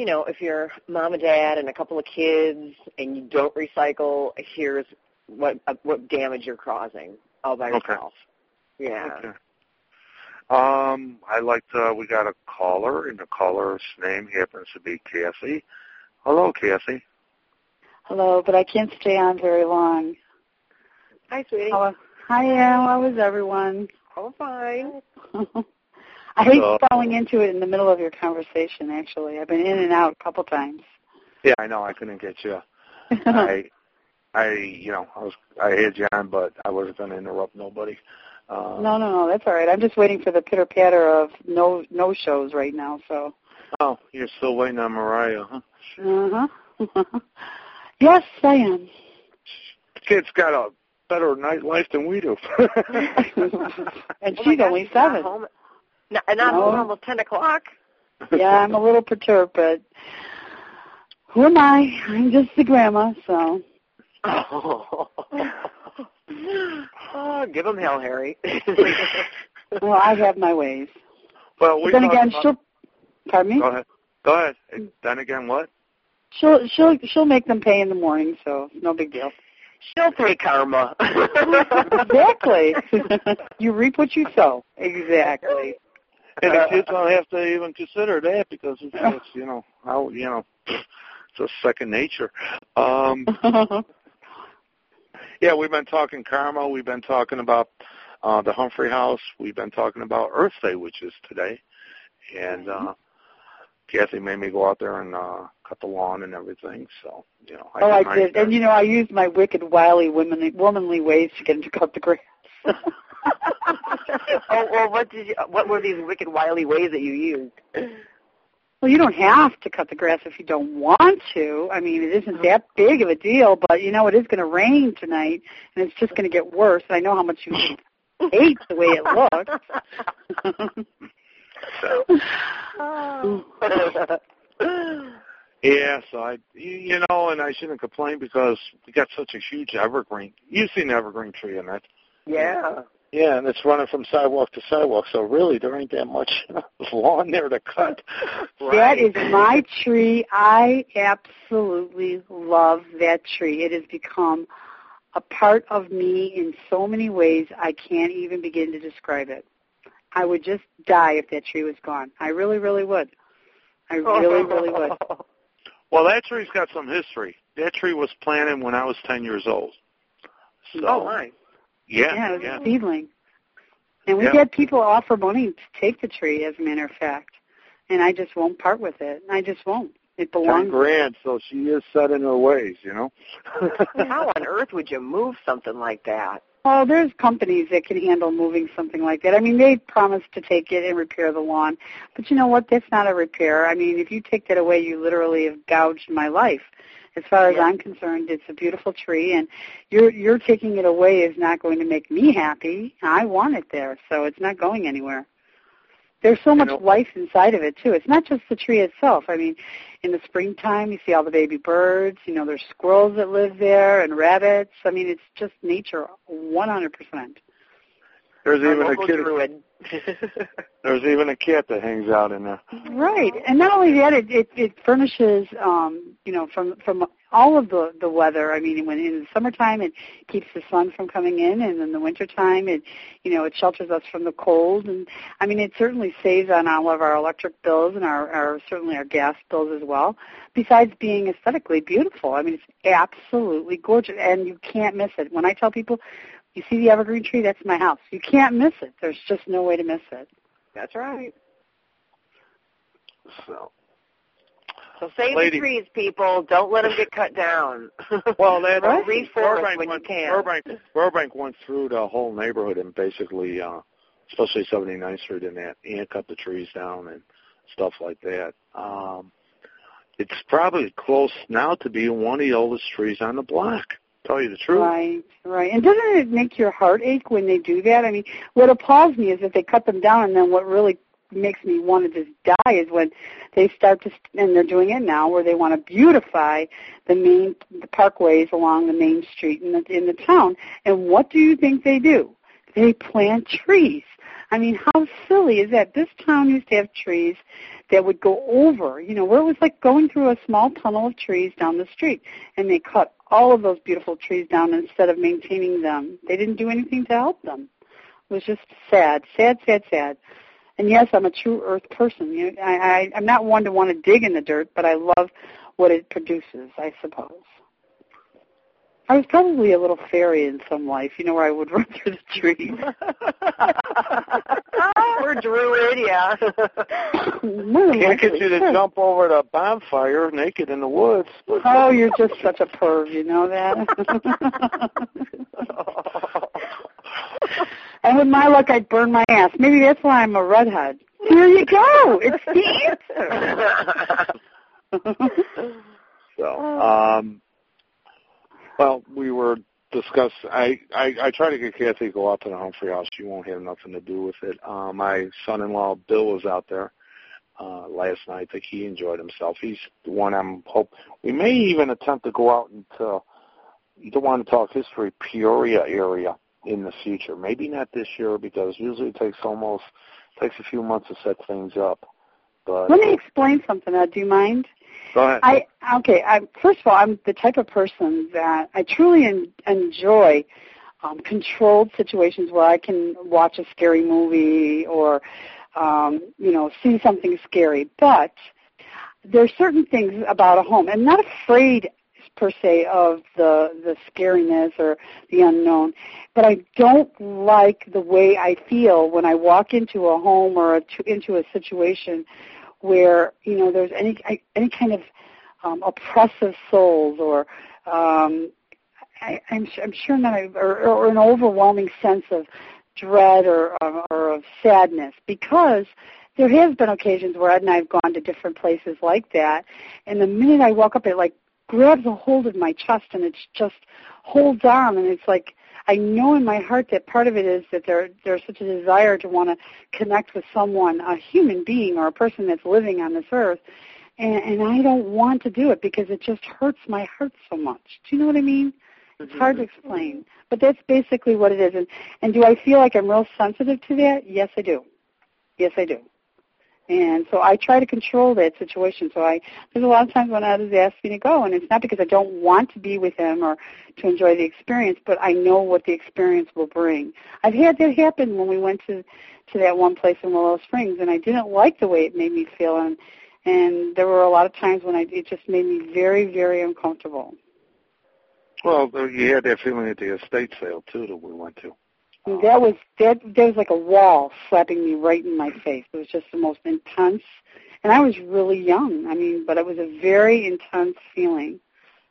you know if you're mom and dad and a couple of kids and you don't recycle, here's what uh, what damage you're causing all by Okay. yourself. Yeah. Okay. Um, I like to, we got a caller, and the caller's name happens to be Cassie. Hello, Cassie. Hello, but I can't stay on very long. Hi, sweetie. How, hi, Al. How is everyone? Oh, fine. I hate So- falling into it in the middle of your conversation. Actually, I've been in and out a couple times. Yeah, I know. I couldn't get you. I, I, you know, I was, I had you on, but I wasn't going to interrupt nobody. Um, no, no, no. That's all right. I'm just waiting for the pitter patter of no no shows right now. So. Oh, you're still waiting on Mariah, huh? Uh huh. yes, I am. Kid's got a better night life than we do. and Oh she's only seven. Home, not, not No. home almost ten o'clock. yeah, I'm a little perturbed, but who am I? I'm just the grandma, so. oh, give him hell, Harry. Well, I have my ways. well, we But then again, about- she'll. Pardon me. Go ahead. Go ahead. Then again, what? She'll she'll she'll make them pay in the morning, so no big deal. She'll pay karma. exactly. you reap what you sow. Exactly. And the kids don't have to even consider that because it's, it's you know how you know it's a second nature. Um, yeah, we've been talking karma. We've been talking about uh, the Humphrey House. We've been talking about Earth Day, which is today, and uh, Kathy made me go out there and uh, cut the lawn and everything. So you know, I oh, I did, and you know, I used my wicked, wily, womanly, womanly ways to get him to cut the grass. oh, well, what did you? What were these wicked, wily ways that you used? Well, you don't have to cut the grass if you don't want to. I mean, it isn't that big of a deal, but you know, it is going to rain tonight, and it's just going to get worse. And I know how much you hate the way it looks. So, yeah, so I, you, you know, and I shouldn't complain because we got such a huge evergreen. You've seen the evergreen tree, in that yeah. Yeah, and it's running from sidewalk to sidewalk, so really there ain't that much lawn there to cut. That is my tree. I absolutely love that tree. It has become a part of me in so many ways I can't even begin to describe it. I would just die if that tree was gone. I really, really would. I really, really would. Well, that tree's got some history. That tree was planted when I was 10 years old. So, oh, my. Yeah, yeah, it was yeah. a seedling. And we've Yeah. had people offer money to take the tree, as a matter of fact. And I just won't part with it. I just won't. It belongs. Ten belongs. grand, so she is set in her ways, you know. How on earth would you move something like that? Oh, there's companies that can handle moving something like that. I mean, they promise to take it and repair the lawn, but you know what? That's not a repair. I mean, if you take that away, you literally have gouged my life. As far as Yeah. I'm concerned, it's a beautiful tree, and you're you're taking it away is not going to make me happy. I want it there, so it's not going anywhere. There's so much life inside of it too. It's not just the tree itself. I mean, in the springtime, you see all the baby birds. You know, there's squirrels that live there and rabbits. I mean, it's just nature, 100%. There's Our even a kid. druid. There's even a cat that hangs out in there. Right, and not only that, it it, it furnishes, um, you know, from from all of the the weather. I mean, when in the summertime, it keeps the sun from coming in, and in the wintertime, it, you know, it shelters us from the cold. And I mean, it certainly saves on all of our electric bills and our, our certainly our gas bills as well. Besides being aesthetically beautiful, I mean, it's absolutely gorgeous, and you can't miss it. When I tell people, you see the evergreen tree, that's my house. You can't miss it. There's just no way to miss it. That's right. So, So save Lady. the trees, people. Don't let them get cut down. well, that Right. reforest Burbank when you went, can. Burbank, Burbank went through the whole neighborhood and basically, uh, especially 79th Street and that, and cut the trees down and stuff like that. Um, it's probably close now to being one of the oldest trees on the block. Tell you the truth. Right, right. And doesn't it make your heart ache when they do that? I mean, what appalls me is that they cut them down, and then what really makes me want to just die is when they start to, and they're doing it now, where they want to beautify the main the parkways along the main street in the in the town. And what do you think they do? They plant trees. I mean, how silly is that? This town used to have trees that would go over, you know, where it was like going through a small tunnel of trees down the street. And they cut all of those beautiful trees down instead of maintaining them. They didn't do anything to help them. It was just sad, sad, sad, sad. And yes, I'm a true earth person. You know, I, I, I'm not one to want to dig in the dirt, but I love what it produces, I suppose. I was probably a little fairy in some life, you know, where I would run through the trees. We're druid, yeah. More than Can't get you to sure. jump over the bonfire naked in the woods. Oh, you're just such a perv, you know that? and with my luck, I'd burn my ass. Maybe that's why I'm a redhead. Here you go. It's the answer. So, um, well, we were discuss. I, I I try to get Kathy to go out to the Humphrey House. She won't have nothing to do with it. Uh, my son-in-law Bill was out there uh, last night. I think he enjoyed himself. He's the one I'm hope. We may even attempt to go out into. You don't to talk history, Peoria area in the future. Maybe not this year because usually it takes almost takes a few months to set things up. But Let me explain something. Uh, do you mind? go ahead. I okay. I first of all, I'm the type of person that I truly en- enjoy um, controlled situations where I can watch a scary movie or um, you know see something scary. But there's certain things about a home. I'm not afraid per se of the the scariness or the unknown, but I don't like the way I feel when I walk into a home or a, to, into a situation where you know there's any any kind of um, oppressive souls or um, I, I'm, I'm sure not, or, or an overwhelming sense of dread or, or, or of sadness because there has been occasions where Ed and I have gone to different places like that, and the minute I walk up, it like grabs a hold of my chest and it just holds on, and it's like I know in my heart that part of it is that there there's such a desire to want to connect with someone, a human being or a person that's living on this earth, and, and I don't want to do it because it just hurts my heart so much. Do you know what I mean? It's hard to explain, but that's basically what it is. And and do I feel like I'm real sensitive to that? Yes, I do. Yes, I do. And so I try to control that situation. So I there's a lot of times when others ask me to go, and it's not because I don't want to be with him or to enjoy the experience, but I know what the experience will bring. I've had that happen when we went to to that one place in Willow Springs, and I didn't like the way it made me feel, and and there were a lot of times when I it just made me very very uncomfortable. Well, you had that feeling at the estate sale too that we went to. And that was that there was like a wall slapping me right in my face. It was just the most intense and I was really young. I mean, but it was a very intense feeling.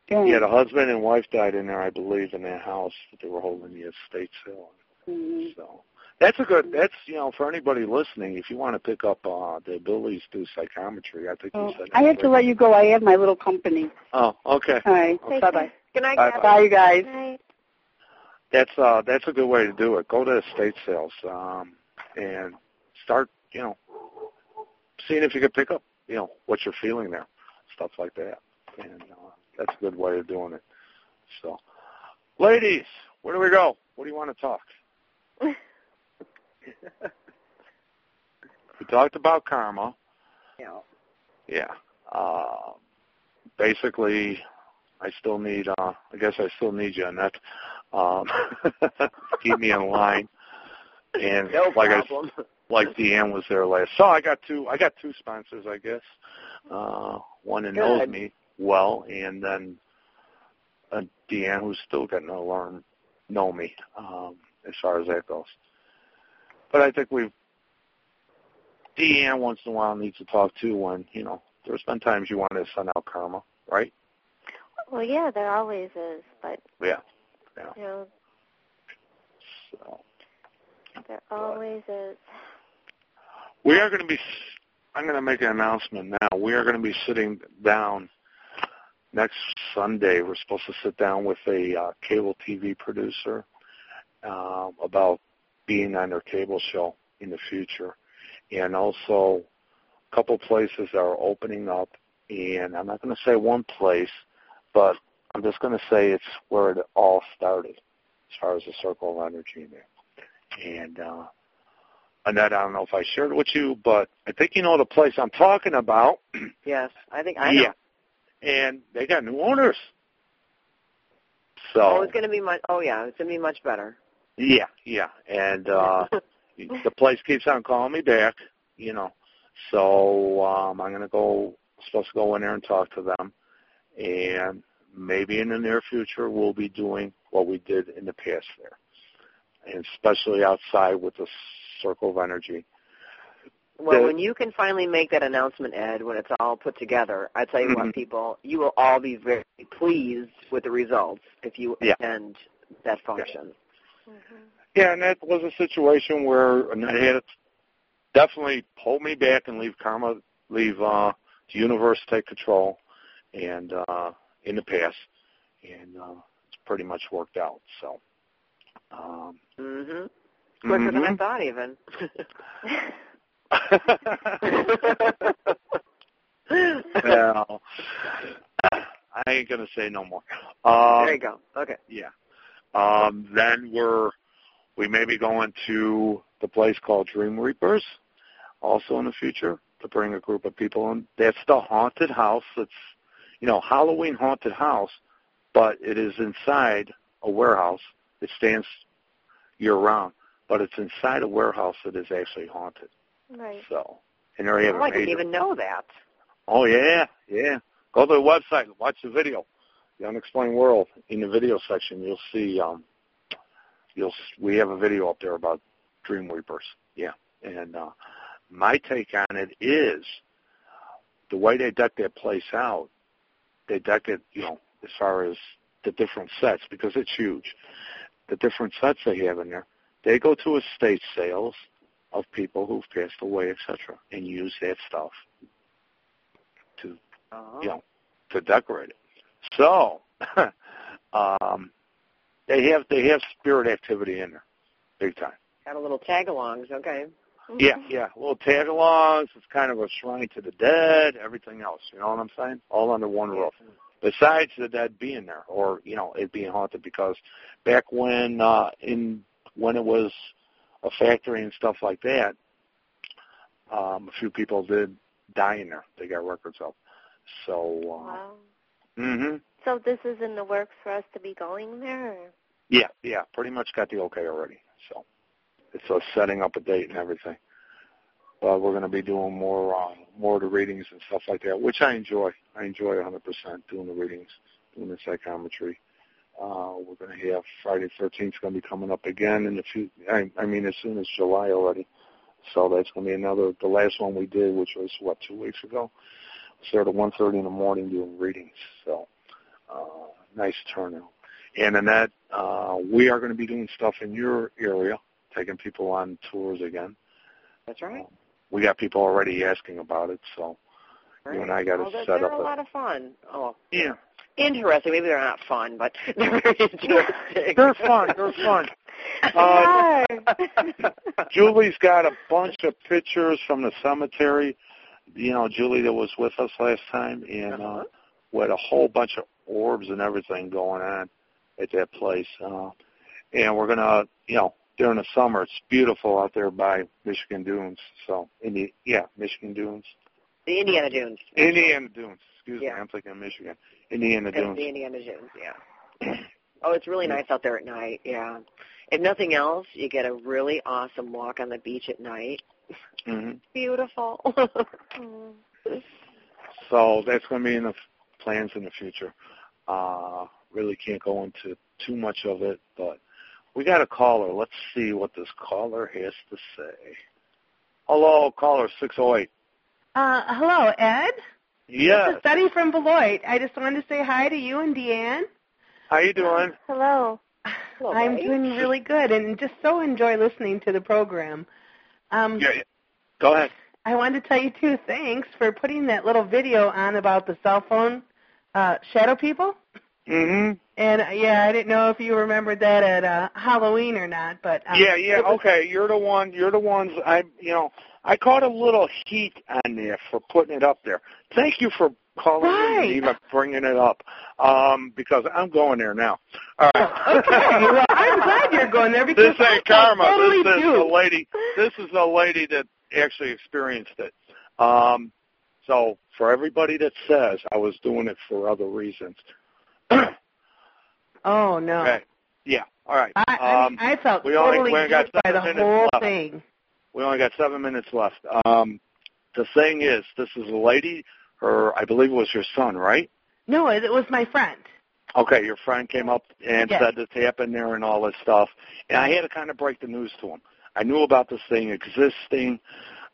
feeling. Yeah, the husband and wife died in there, I believe, in that house that they were holding the estate sale. Mm-hmm. So that's a good. That's you know for anybody listening, if you want to pick up uh, the abilities to do psychometry, I think oh, you said. I have to let you go. I have my little company. Oh, okay. All right. Bye bye. Good night, Bye guys. Bye, you guys. Right. That's uh that's a good way to do it. Go to estate sales um, and start you know seeing if you can pick up you know what you're feeling there, stuff like that, and uh, that's a good way of doing it. So, ladies, where do we go? What do you want to talk? we talked about karma. Yeah. Yeah. Uh, basically, I still need. Uh, I guess I still need you, Annette. Um, keep me in line. And No like I problem. like Deanne was there last. So I got two. I got two sponsors, I guess. Uh, one that knows me well, and then uh, Deanne, who's still getting to learn know me um, as far as that goes. But I think we've Deanne once in a while needs to talk too. When you know, there's been times you want to send out karma, right? Well, yeah, there always is, but Yeah. You know, So there always is. we are going to be. I'm going to make an announcement now. We are going to be sitting down next Sunday. We're supposed to sit down with a uh, cable TV producer uh, about being on their cable show in the future, and also a couple places are opening up. And I'm not going to say one place, but I'm just going to say it's where it all started, as far as the circle of energy there. And uh, Annette, I don't know if I shared it with you, but I think you know the place I'm talking about. Yes, I think I know. yeah. And they got new owners. So Oh, it's going to be much. Oh, yeah, it's going to be much better. yeah, yeah. And uh the place keeps on calling me back, you know. So um I'm gonna go supposed to go in there and talk to them and maybe in the near future we'll be doing what we did in the past there. And especially outside with the circle of energy. Well, The- when you can finally make that announcement, Ed, when it's all put together, I tell you Mhm. what, people, you will all be very pleased with the results if you Yeah. attend that function. hmm Yeah, and that was a situation where and I had to definitely pull me back and leave karma, leave uh, the universe take control, and uh, in the past, and uh, it's pretty much worked out. So, um, Mm-hmm. Quicker than I mhm. thought, even. well, I ain't gonna say no more. Um, there you go. Okay. Yeah. Um, then we're we may be going to the place called Dream Reapers, also in the future, to bring a group of people in. That's the haunted house. It's you know Halloween haunted house, but it is inside a warehouse. It stands year round, but it's inside a warehouse that is actually haunted. Right. So, and there you have Oh, I didn't even know that. Oh yeah, yeah. Go to the website, watch the video, the Unexplained World. In the video section, you'll see. Um, you'll we have a video up there about Dream Reapers. Yeah, and uh, my take on it is the way they deck that place out. They deck it, you know, as far as the different sets because it's huge. The different sets they have in there. They go to estate sales of people who've passed away, etc., and use that stuff to Oh. you know, to decorate it. So, um, they have they have spirit activity in there, big time. Got a little tag-alongs. Okay. Yeah, yeah, little tag-alongs. It's kind of a shrine to the dead. Everything else, you know what I'm saying? All under one roof. besides the dead being there or you know it being haunted because back when uh in when it was a factory and stuff like that um a few people did die in there they got records of so uh Wow. mhm So this is in the works for us to be going there. Or? yeah yeah pretty much got the okay already it's uh, setting up a date and everything but we're going to be doing more uh, more of the readings and stuff like that, which I enjoy. I enjoy 100% doing the readings, doing the psychometry. Uh, we're going to have Friday 13th is going to be coming up again in a few. I, I mean, as soon as July already. So that's going to be another. The last one we did, which was what two weeks ago, started at 1:30 in the morning doing readings. So uh, nice turnout. And that, uh, we are going to be doing stuff in your area, taking people on tours again. That's right. We got people already asking about it, so right. you and I got to they're, set they're up a lot of fun. Oh, yeah. interesting. Maybe they're not fun, but they're very interesting. They're fun. They're fun. Uh, Julie's got a bunch of pictures from the cemetery. You know, Julie that was with us last time, and uh, Uh-huh. with a whole bunch of orbs and everything going on at that place. Uh, and we're gonna, you know, during the summer, it's beautiful out there by Michigan Dunes. So, in the yeah, Michigan Dunes, the Indiana Dunes. Indiana Dunes. Excuse Yeah. me, I'm thinking of Michigan. Indiana And Dunes. the Indiana Dunes, yeah. oh, it's really nice out there at night, yeah. If nothing else, you get a really awesome walk on the beach at night. hmm Beautiful. So that's going to be in the plans in the future. Uh, really can't go into too much of it, but we got a caller. Let's see what this caller has to say. Hello, caller 608. Uh, hello, Ed. Yes. This is Betty from Beloit. I just wanted to say hi to you and Deanne. How you doing? Hello. Hello, I'm Betty. doing really good and just so enjoy listening to the program. Um, Yeah. yeah. Go ahead. I wanted to tell you too, thanks for putting that little video on about the cell phone uh, shadow people. hmm And uh, yeah, I didn't know if you remembered that at uh, Halloween or not, but um, yeah, yeah. was- Okay, you're the one. You're the ones. I, you know, I caught a little heat on there for putting it up there. Thank you for calling in Right. and even bringing it up, um, because I'm going there now. All right. Okay, well, I'm glad you're going there because this ain't I karma. Totally this is duped. the lady. This is the lady that actually experienced it. Um, so for everybody that says I was doing it for other reasons, Oh no. okay, yeah, all right. I, I, um, I felt we only- totally we only got by the minutes whole left. thing. We only got seven minutes left. Um, the thing is, this is a lady. Her, I believe, it was your son, right? No, it, was my friend. Okay, your friend came up and Yes. said this happened there and all this stuff, and I had to kind of break the news to him. I knew about this thing existing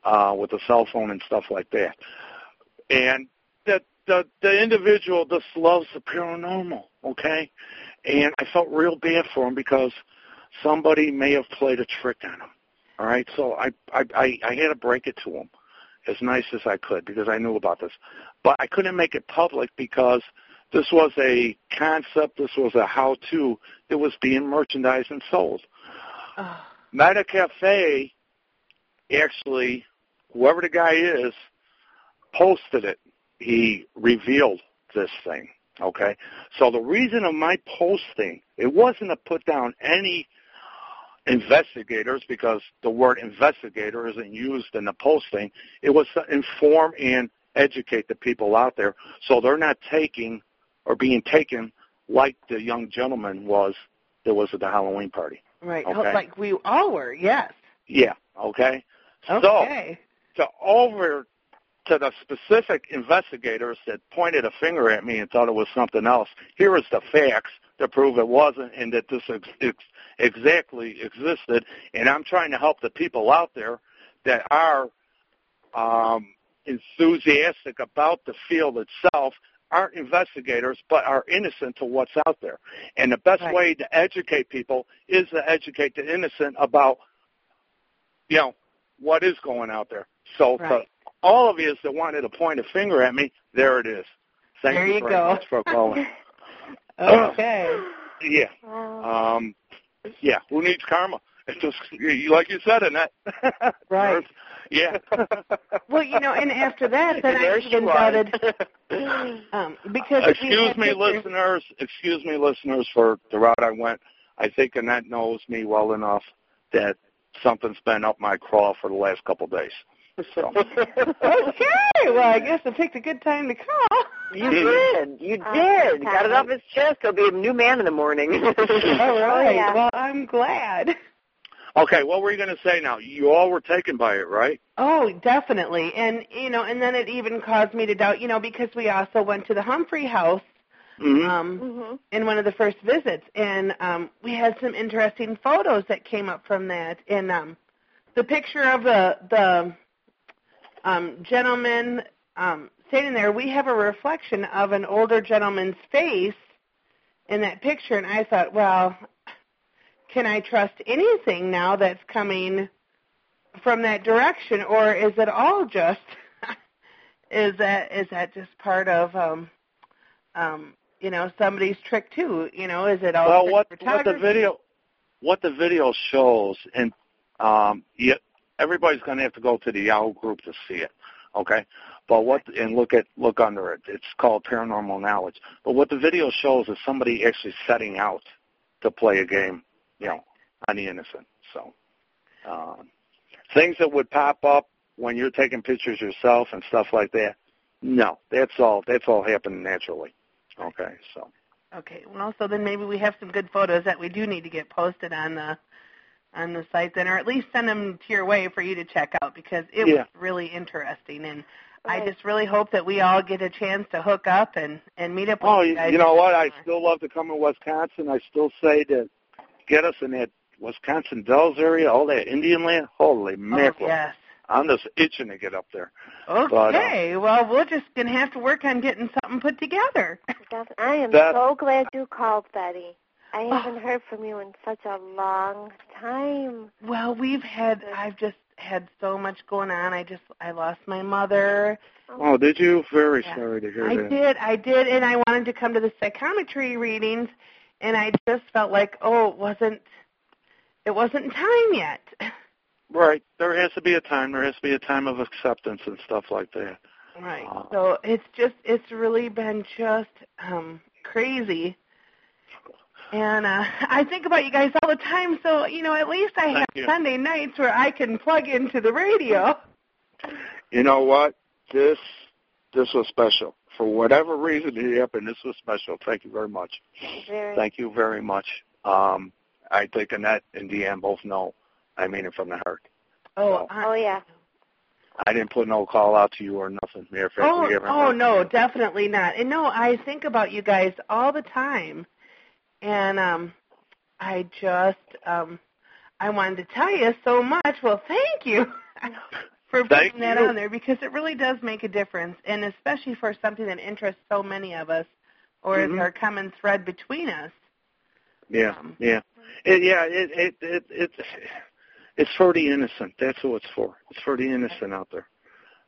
uh, with the cell phone and stuff like that, and the the the individual just loves the paranormal. Okay, and I felt real bad for him because somebody may have played a trick on him. All right, so I I I, I had to break it to him as nice as I could because I knew about this, but I couldn't make it public because this was a concept, this was a how-to that was being merchandised and sold. Oh, Metacafe, actually, whoever the guy is, posted it. He revealed this thing. Okay, so the reason of my posting it wasn't to put down any investigators because the word investigator isn't used in the posting. It was to inform and educate the people out there so they're not taking or being taken like the young gentleman was that was at the Halloween party. right. Okay. Like we all were, yes. Yeah, okay? Okay. So to over to the specific investigators that pointed a finger at me and thought it was something else, here is the facts to prove it wasn't and that this ex- ex- exactly existed. And I'm trying to help the people out there that are um, enthusiastic about the field itself, aren't investigators, but are innocent to what's out there. And the best Right. way to educate people is to educate the innocent about, you know, what is going out there. So to Right. All of you that wanted to point a finger at me, there it is. Thank There you you very go. much for calling. Okay. yeah. Um, yeah. Who needs karma? It's just like you said, Annette. Right. Yeah. Well, you know, and after that, then I even doubted um, because excuse me, listeners. Excuse me, listeners, for the route I went. I think Annette knows me well enough that something's been up my craw for the last couple of days. So. Okay, well, I guess I picked a good time to call. You did. You Uh, did. Got it off his chest. He'll be a new man in the morning. All right. yeah. Well, I'm glad. Okay, what were you going to say now? You all were taken by it, right? Oh, definitely. And you know, and then it even caused me to doubt, you know, because we also went to the Humphrey house Mm-hmm. um Mhm. in one of the first visits and um we had some interesting photos that came up from that and um the picture of the the um gentleman um standing there we have a reflection of an older gentleman's face in that picture and I thought well can I trust anything now that's coming from that direction or is it all just is that is that just part of um um you know somebody's trick too you know is it all well, what what the video what the video shows, and um, yeah, everybody's going to have to go to the Yahoo group to see it. Okay, but what and look at look under it. It's called paranormal knowledge. But what the video shows is somebody actually setting out to play a game, you know, on the innocent. So um, things that would pop up when you're taking pictures yourself and stuff like that. No, that's all. That's all happening naturally. Okay, so. okay well so then maybe we have some good photos that we do need to get posted on the on the site then or at least send them to your way for you to check out because it Yeah. was really interesting and I just really hope that we all get a chance to hook up and and meet up with Oh, you you, guys. you know what? I still love to come to Wisconsin. I still say to get us in that Wisconsin Dells area, all that Indian land. Holy oh, mackerel! yes I'm just itching to get up there. okay But, uh, well we're just gonna have to work on getting something put together I am That- so glad you called, Betty. I Oh. haven't heard from you in such a long time. Well, we've had I've just had so much going on. I just I lost my mother. Oh, did you? Very Yeah. sorry to hear I that. I did, I did, and I wanted to come to the psychometry readings and I just felt like, oh, it wasn't it wasn't time yet. Right. There has to be a time. There has to be a time of acceptance and stuff like that. Right. Uh, So it's just it's really been just um crazy. And uh I think about you guys all the time, so you know, at least I Thank have you. Sunday nights where I can plug into the radio. You know what? This this was special. For whatever reason it happened, this was special. Thank you very much. Very. Thank you very much. Um, I think Annette and Deanne both know. I mean it from the heart. Oh, So- Oh yeah. I didn't put no call out to you or nothing. Matter of fact, Oh, we oh no, definitely not. And no, I think about you guys all the time, and um, I just um, I wanted to tell you so much. Well, thank you for Thank putting that you. on there because it really does make a difference, and especially for something that interests so many of us, or Mhm. is our common thread between us. Yeah, Um, yeah, it, yeah. It, it it it it's for the innocent. That's what it's for. It's for the innocent out there.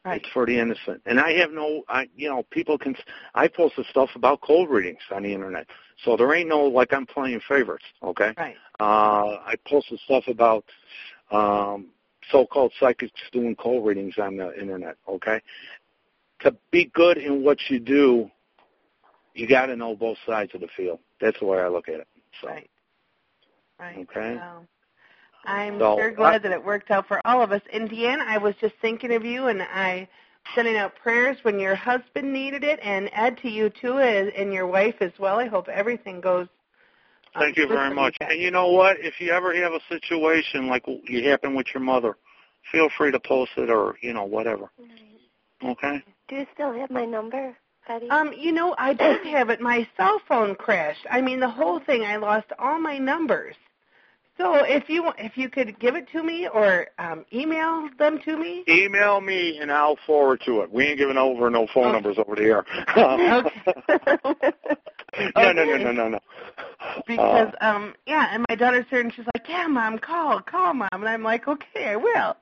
Right. It's for the innocent. And I have no, I you know, people can. I posted stuff about cold readings on the internet, so there ain't no like I'm playing favorites. Okay. Right. Uh, I posted stuff about um, so-called psychics doing cold readings on the internet. Okay, to be good in what you do, you got to know both sides of the field. That's the way I look at it. So, Right. Right. Okay. Well, I'm So, sure glad I- that it worked out for all of us. And Deanne, I was just thinking of you, and I sending out prayers when your husband needed it, and Ed to you too, and and your wife as well. I hope everything goes. um, Thank you very much. And you know what? If you ever have a situation like you happened with your mother, feel free to post it or you know whatever. Okay. Do you still have my number, Betty? Um, you know, I did have it. My cell phone crashed. I mean, the whole thing. I lost all my numbers. So if you if you could give it to me or um, email them to me. Email me and I'll forward to it. We ain't giving over no phone Okay. numbers over the air. Okay. no, no, no, no, no, no. because Uh, um yeah and my daughter's here and she's like yeah mom call call mom and i'm like okay i will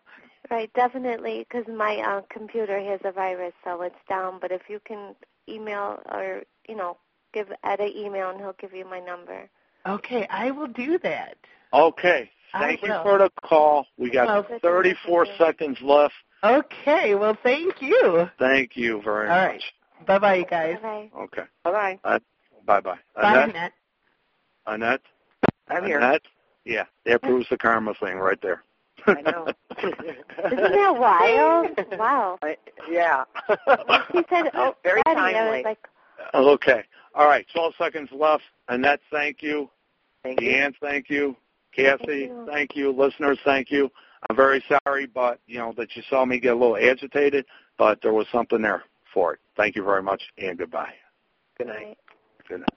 Right, definitely, because my uh, computer has a virus, so it's down. But if you can email or you know give Ed an email, and he'll give you my number. Okay i will do that okay. Thank you for the call. We got Well, 34 seconds left. Okay. Well, thank you. Thank you very All much. right. Bye bye, you guys. Bye. Okay. Bye uh, bye. Bye bye. Bye, Annette. Annette. Annette. I'm here. Annette. Yeah, that proves the karma thing right there. I know. Isn't that wild? wow. I- yeah. He said, "Oh, Very Daddy," I was like, okay. All right. 12 seconds left. Annette, thank you. Thank you. Deanne, thank you. Kathy, Thank you. thank you. Listeners, thank you. I'm very sorry, but you know that you saw me get a little agitated, but there was something there for it. Thank you very much, and goodbye. Good night. Good night.